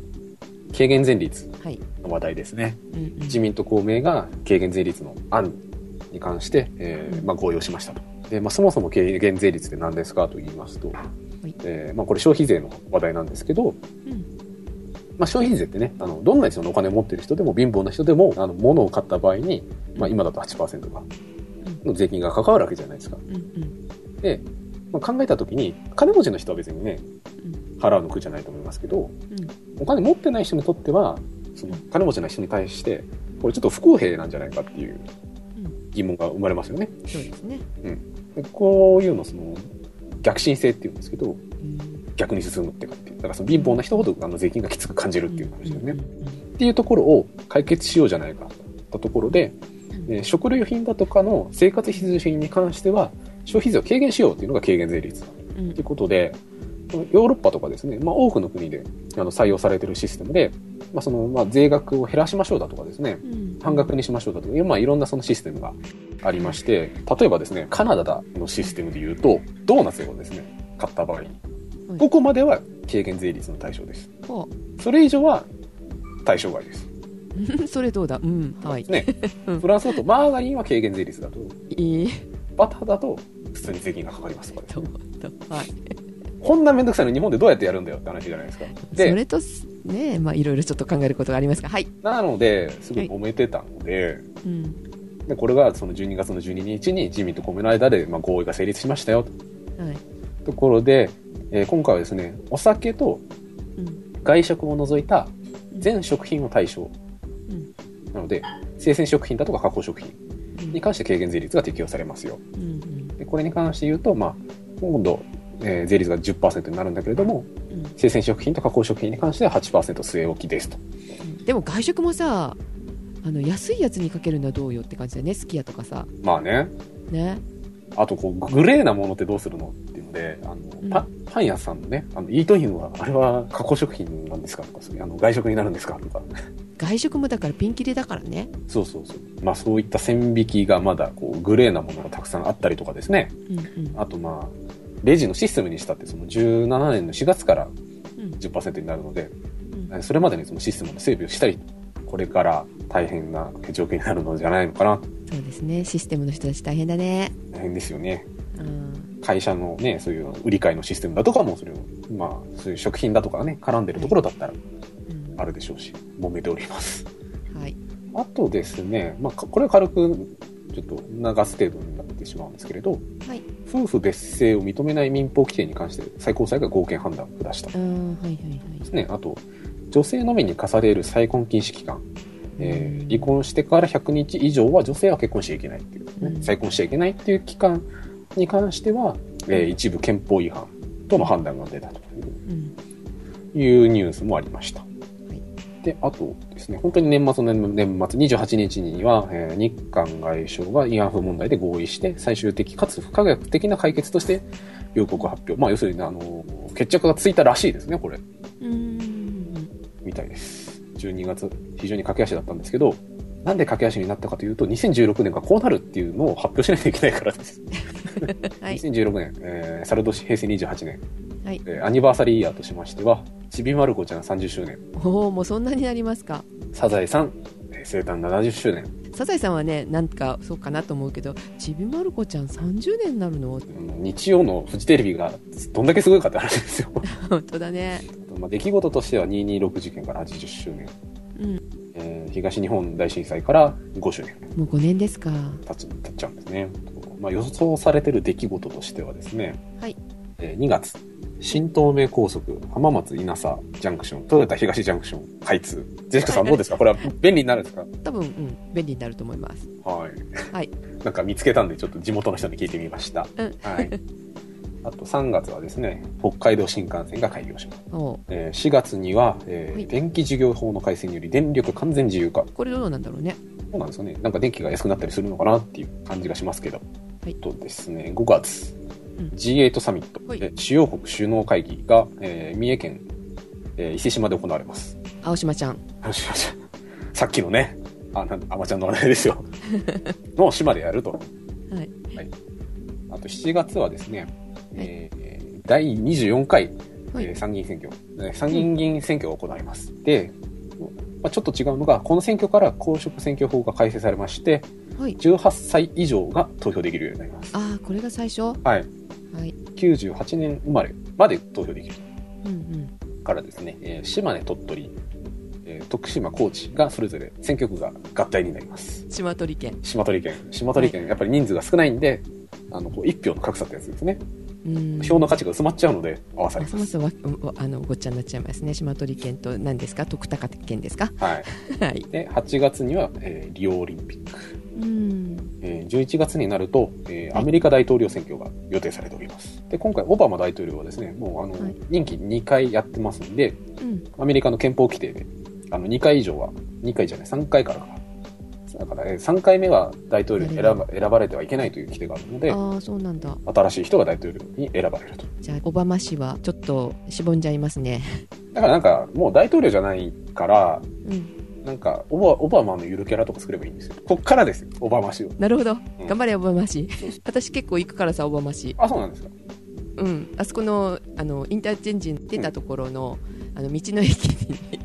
軽減税率はい、の話題ですね。うんうん。自民と公明が軽減税率の案に関して、えーまあ、合意をしましたと。で、まあ、そもそも軽減税率って何ですかと言いますと、い。えーまあ、これ消費税の話題なんですけど、うんまあ、消費税ってね、あの、どんなにそのお金を持ってる人でも貧乏な人でも、あの、物を買った場合に、まあ、今だと8%が、の税金が関わるわけじゃないですか。うんうん。で、まあ、考えたときに、金持ちの人は別にね、うん。払うの苦じゃないと思いますけど、うん。お金持ってない人にとっては、その金持ちな人に対して、これちょっと不公平なんじゃないかっていううん。疑問が生まれますよね。そうですね、でこういうの、その、逆進性っていうんですけど、うん、逆に進むってかっていう。だからその貧乏な人ほどあの税金がきつく感じるっていう話だよね。うんっていうところを解決しようじゃないかとところで、うん。えー食料品だとかの生活必需品に関しては消費税を軽減しようっていうのが軽減税率ということで、ヨーロッパとかですね、まあ、多くの国であの採用されているシステムで、まあそのまあ、税額を減らしましょうだとかですね、うん。半額にしましょうだとか、まあ、いろんなそのシステムがありまして、例えばですね、カナダのシステムで言うと、ドーナツをですね、買った場合、ここまでは軽減税率の対象です。ほそれ以上は対象外です。う それどうだ？うんはい。ね。うん、フランスだとマーガリンは軽減税率だと、いい。バターだと普通に税金がかかりますとか。ね。とはい。こんなめんどくさいの日本でどうやってやるんだよって話じゃないですか。で、それとすねまあいろいろちょっと考えることがありますが。はい、なので、すごい揉めてたので、うん。でこれがその12月の12日に自民と公明の間でまあ合意が成立しましたよと。はい。ところで、えー今回はですね、お酒とうん。外食を除いた全食品を対象。うん。なので、生鮮食品だとか加工食品うん。に関して軽減税率が適用されますよ。うんうん。でこれに関して言うと、まあ、今度、えー税率が10%になるんだけれども、うん。生鮮食品と加工食品に関しては8%据え置きですと。でも外食もさあの安いやつにかけるのはどうよって感じだよね。すき家とかさ。まあね。ね。あと、こう、グレーなものってどうするの？っあの、うんパパン屋さんのね、あの、イートインは、あれは加工食品なんですかとか、あの、外食になるんですかとか。外食もだからピンキリだからねそうそうそう。まあ、そういった線引きがまだ、こう、グレーなものがたくさんあったりとかですね。うんうんあと、まあ、レジのシステムにしたって、その17年の4月からうん10%になるので、うんそれまでにそのシステムの整備をしたり、これから大変な状況になるのじゃないのかな。そうですねシステムの人たち大変だね大変ですよね。うん会社のね、そういう売り買いのシステムだとかも、それを、まあ、そういう食品だとかね、絡んでるところだったらうん。あるでしょうし、揉めております。はい。あとですね、まあ、かこれは軽く、ちょっと流す程度になってしまうんですけれど、はい。夫婦別姓を認めない民法規定に関して最高裁が合憲判断を下した。あーはいはいですね。あと、女性のみに課される再婚禁止期間。えー離婚してから100日以上は女性は結婚しちゃいけないっていう、ね。うん。再婚しちゃいけないっていう期間に関しては、えー一部憲法違反との判断が出たとうんいうニュースもありました。いで、あとですね、本当に年末の年末28日には、えー日韓外相が慰安婦問題で合意して、最終的かつ不可逆的な解決として、予告発表。まあ、要するに、あの、決着がついたらしいですね、これ。うんみたいです。12月、非常に駆け足だったんですけど、なんで駆け足になったかというと、2016年がこうなるっていうのを発表しないといけないからです。はい。2016年、えー、サル年平成28年、はい。えーアニバーサリーイヤーとしましては、ちびまる子ちゃん30周年、おおもうそんなになりますか？サザエさん、えー生誕70周年、サザエさんはねなんかそうかなと思うけどちびまる子ちゃん30年になるの？うん日曜のフジテレビがどんだけすごいかって話ですよ。本当だね。まあ、出来事としては226事件から80周年、うんえー東日本大震災から5周年。もう5年ですか。経つ経っちゃうんですね。まあ、予想されてる出来事としてはですね、はい。えー2月、新東名高速浜松稲佐ジャンクション、トヨタ東ジャンクション開通。ジェシカさんどうですか？これは便利になるんですか？多分うん。便利になると思います。はい。はい。なんか見つけたんで、ちょっと地元の人に聞いてみました。うん。はい。あと3月はですね、北海道新幹線が開業します。えー4月には、えーはい電気事業法の改正により電力完全自由化。これどうなんだろうねそうなんですよね。なんか電気が安くなったりするのかなっていう感じがしますけど。はいとですね、5月、うん G8 サミット、はいえ主要国首脳会議が、えー三重県、えー伊勢島で行われます。青島ちゃんよしよしさっきのね、あ、なんあまちゃんの話題ですよ。の島でやると。はいあと7月はですね、えー第24回、はいえー参議院選挙、えー参議院議員選挙が行われます。で、まあ、ちょっと違うのが、この選挙から公職選挙法が改正されまして、はい18歳以上が投票できるようになります。ああこれが最初？ははい。い98年生まれまで投票できるうんうんからですね、えー島根、鳥取、えー徳島、高知がそれぞれ選挙区が合体になります。島取県島取県。島取県、やっぱり人数が少ないんで、あの、こう一票の格差ってやつですね。うん票の価値が薄まっちゃうので、合わされあます。そもあのごっちゃになっちゃいますね島取県と何ですか？徳高県ですか？はい。はいで、8月には、えーリオオリンピック。うんえー11月になると、えーはいアメリカ大統領選挙が予定されております。で、今回、オバマ大統領はですね、もう、あの、はい任期2回やってますんで、うんアメリカの憲法規定で、あの、2回以上は、2回じゃない、3回からか。だから、えー3回目は大統領に選ば選ばれてはいけないという規定があるので、ああそうなんだ。新しい人が大統領に選ばれると。じゃあオバマ氏はちょっとしぼんじゃいますね。だからなんか、もう大統領じゃないから、うん。なんかオバ、オバマのゆるキャラとか作ればいいんですよ。こっからですよ、オバマ氏を。なるほど、うん。頑張れオバマ氏。私結構行くからさオバマ氏。あ、そうなんですか。うん。あそこのあのインターチェンジに出たところの,、あの道の駅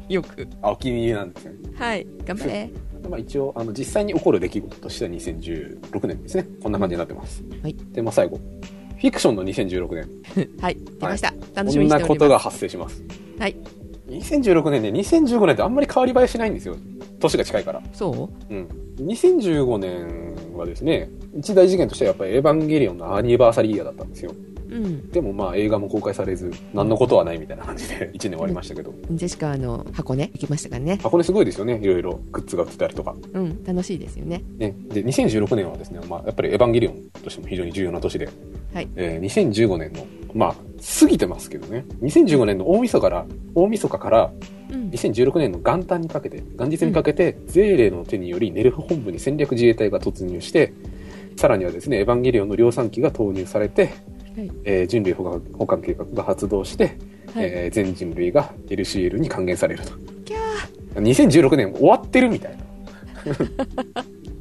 によく。あ、お気に入りなんですね。はい。頑張れまあ、一応、あの、実際に起こる出来事としては2016年ですね。こんな感じになってます。はいで、まあ、最後。フィクションの2016年。はい出ました、楽しこんみにしておりますなことが発生します。はい2016年ね、2015年ってあんまり変わり映えしないんですよ。年が近いから。そう？ん。2015年はですね、一大事件としてはやっぱりエヴァンゲリオンのアニバーサリーイヤーだったんですよ。ううんでもまあ映画も公開されず、何のことはないみたいな感じで 1年終わりましたけど。ジェシカあの箱根行きましたからね箱根すごいですよね。いろいろグッズが売ってたりとか。うん楽しいですよねね。で、2016年はですね、まあやっぱりエヴァンゲリオンとしても非常に重要な年で、はいえー2015年の、まあ、過ぎてますけどね。2015年の大晦日から、大晦日からうん2016年の元旦にかけて、元日にかけて、ゼーレの手によりネルフ本部に戦略自衛隊が突入して、さらにはですね、エヴァンゲリオンの量産機が投入されて、はいえー人類保管計画が発動して、はいえー全人類が LCL に還元されると。キャ2016年終わってるみたいな。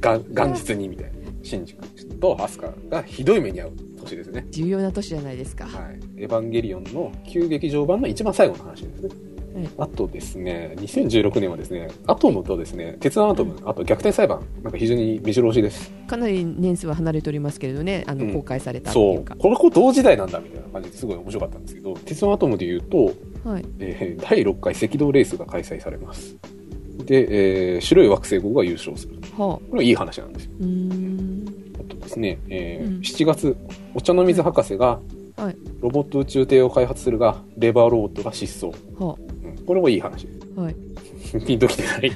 が元日にみたいな。新宿とアスカがひどい目に遭う年ですね。重要な年じゃないですかはい。エヴァンゲリオンの旧劇場版の一番最後の話ですね。はいあとですね、2016年はですね、アトムとですね、鉄腕アトム、あと逆転裁判、なんか非常に目白押しです。かなり年数は離れておりますけれどねあの、うん公開されたっていそううか。これこう同時代なんだみたいな感じですごい面白かったんですけど、鉄腕アトムで言うと、はいえー第6回赤道レースが開催されます。で、えー白い惑星号が優勝する。はあこれはいい話なんですよ。あとですね、えーうん7月、お茶の水博士がはいロボット宇宙艇を開発するが、レバーロボットが失踪。はうん、これもいい話です。あはい ピンときてない。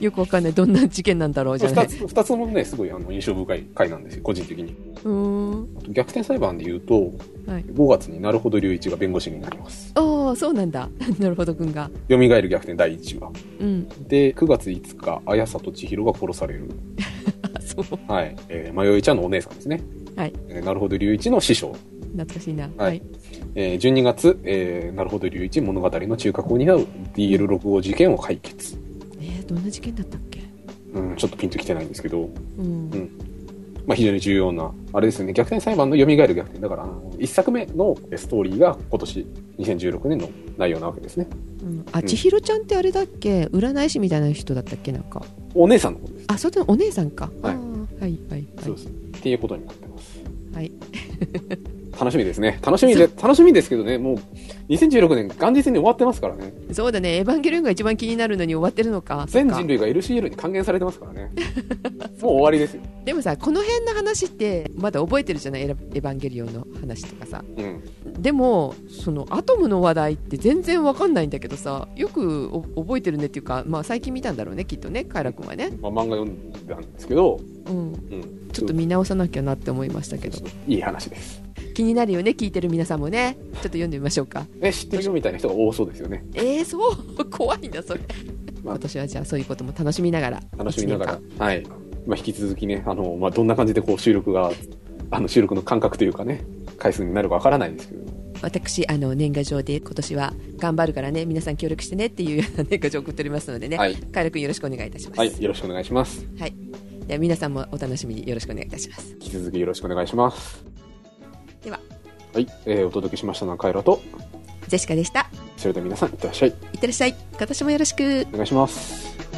よくわかんないどんな事件なんだろうじゃない二つ、二つもね、すごいあの印象深い回なんですよ、個人的に。うーんあと逆転裁判で言うと、はい5月になるほど隆一が弁護士になります。ああそうなんだ なるほどくんが蘇る逆転第1話。うんで、9月5日、綾里千尋が殺される。あ そうはい。えー、迷いちゃんのお姉さんですね。はいえーなるほど隆一の師匠。懐かしいなはいえー12月、えー、なるほど隆一物語の中核を担う DL65 事件を解決。えー、どんな事件だったっけ？うん、ちょっとピンときてないんですけど、うん、うん。まあ、非常に重要な、あれですよね、逆転裁判の蘇る逆転。だから、あの一作目のストーリーが今年、2016年の内容なわけですね。うん、あ千尋ちゃんってあれだっけ？占い師みたいな人だったっけ？なんか。お姉さんのことです。あそれお姉さんか、はい。あーはいはい。そうです。っていうことになってます。はい楽しみですね。楽しみで、楽しみですけどね、もう、2016年元日に終わってますからね。そうだねエヴァンゲリオンが一番気になるのに終わってるのか全人類が LCL に還元されてますからね。もう終わりですよ。でもさこの辺の話ってまだ覚えてるじゃない？エヴァンゲリオンの話とかさうん。でもそのアトムの話題って全然わかんないんだけどさよくお覚えてるねっていうか、まあ、最近見たんだろうねきっとねカイラ君はね、まあ、漫画読んだんですけど、うん、うん。ちょっと見直さなきゃなって思いましたけどいい話です。気になるよね聞いてる皆さんもね。ちょっと読んでみましょうか。え、知ってるよみたいな人が多そうですよね。えー、そう？怖いなそれ、まあ。今年はじゃあそういうことも楽しみながら楽しみながら。はい。まあ、引き続きね、あの、まあ、どんな感じでこう収録が、あの、収録の感覚というかね、回数になるかわからないですけど、間私あの年賀状で今年は頑張るからね皆さん協力してねっていうような 年賀状を送っておりますのでね、はい。カイラ君よろしくお願いいたします、はい、よろしくお願いします。はい、では皆さんもお楽しみによろしくお願いいたします。引き続きよろしくお願いします。では。はい、えー、お届けしましたのはカイラと、ジェシカでした。それでは皆さん、いってらっしゃい。いってらっしゃい。今年もよろしく。お願いします。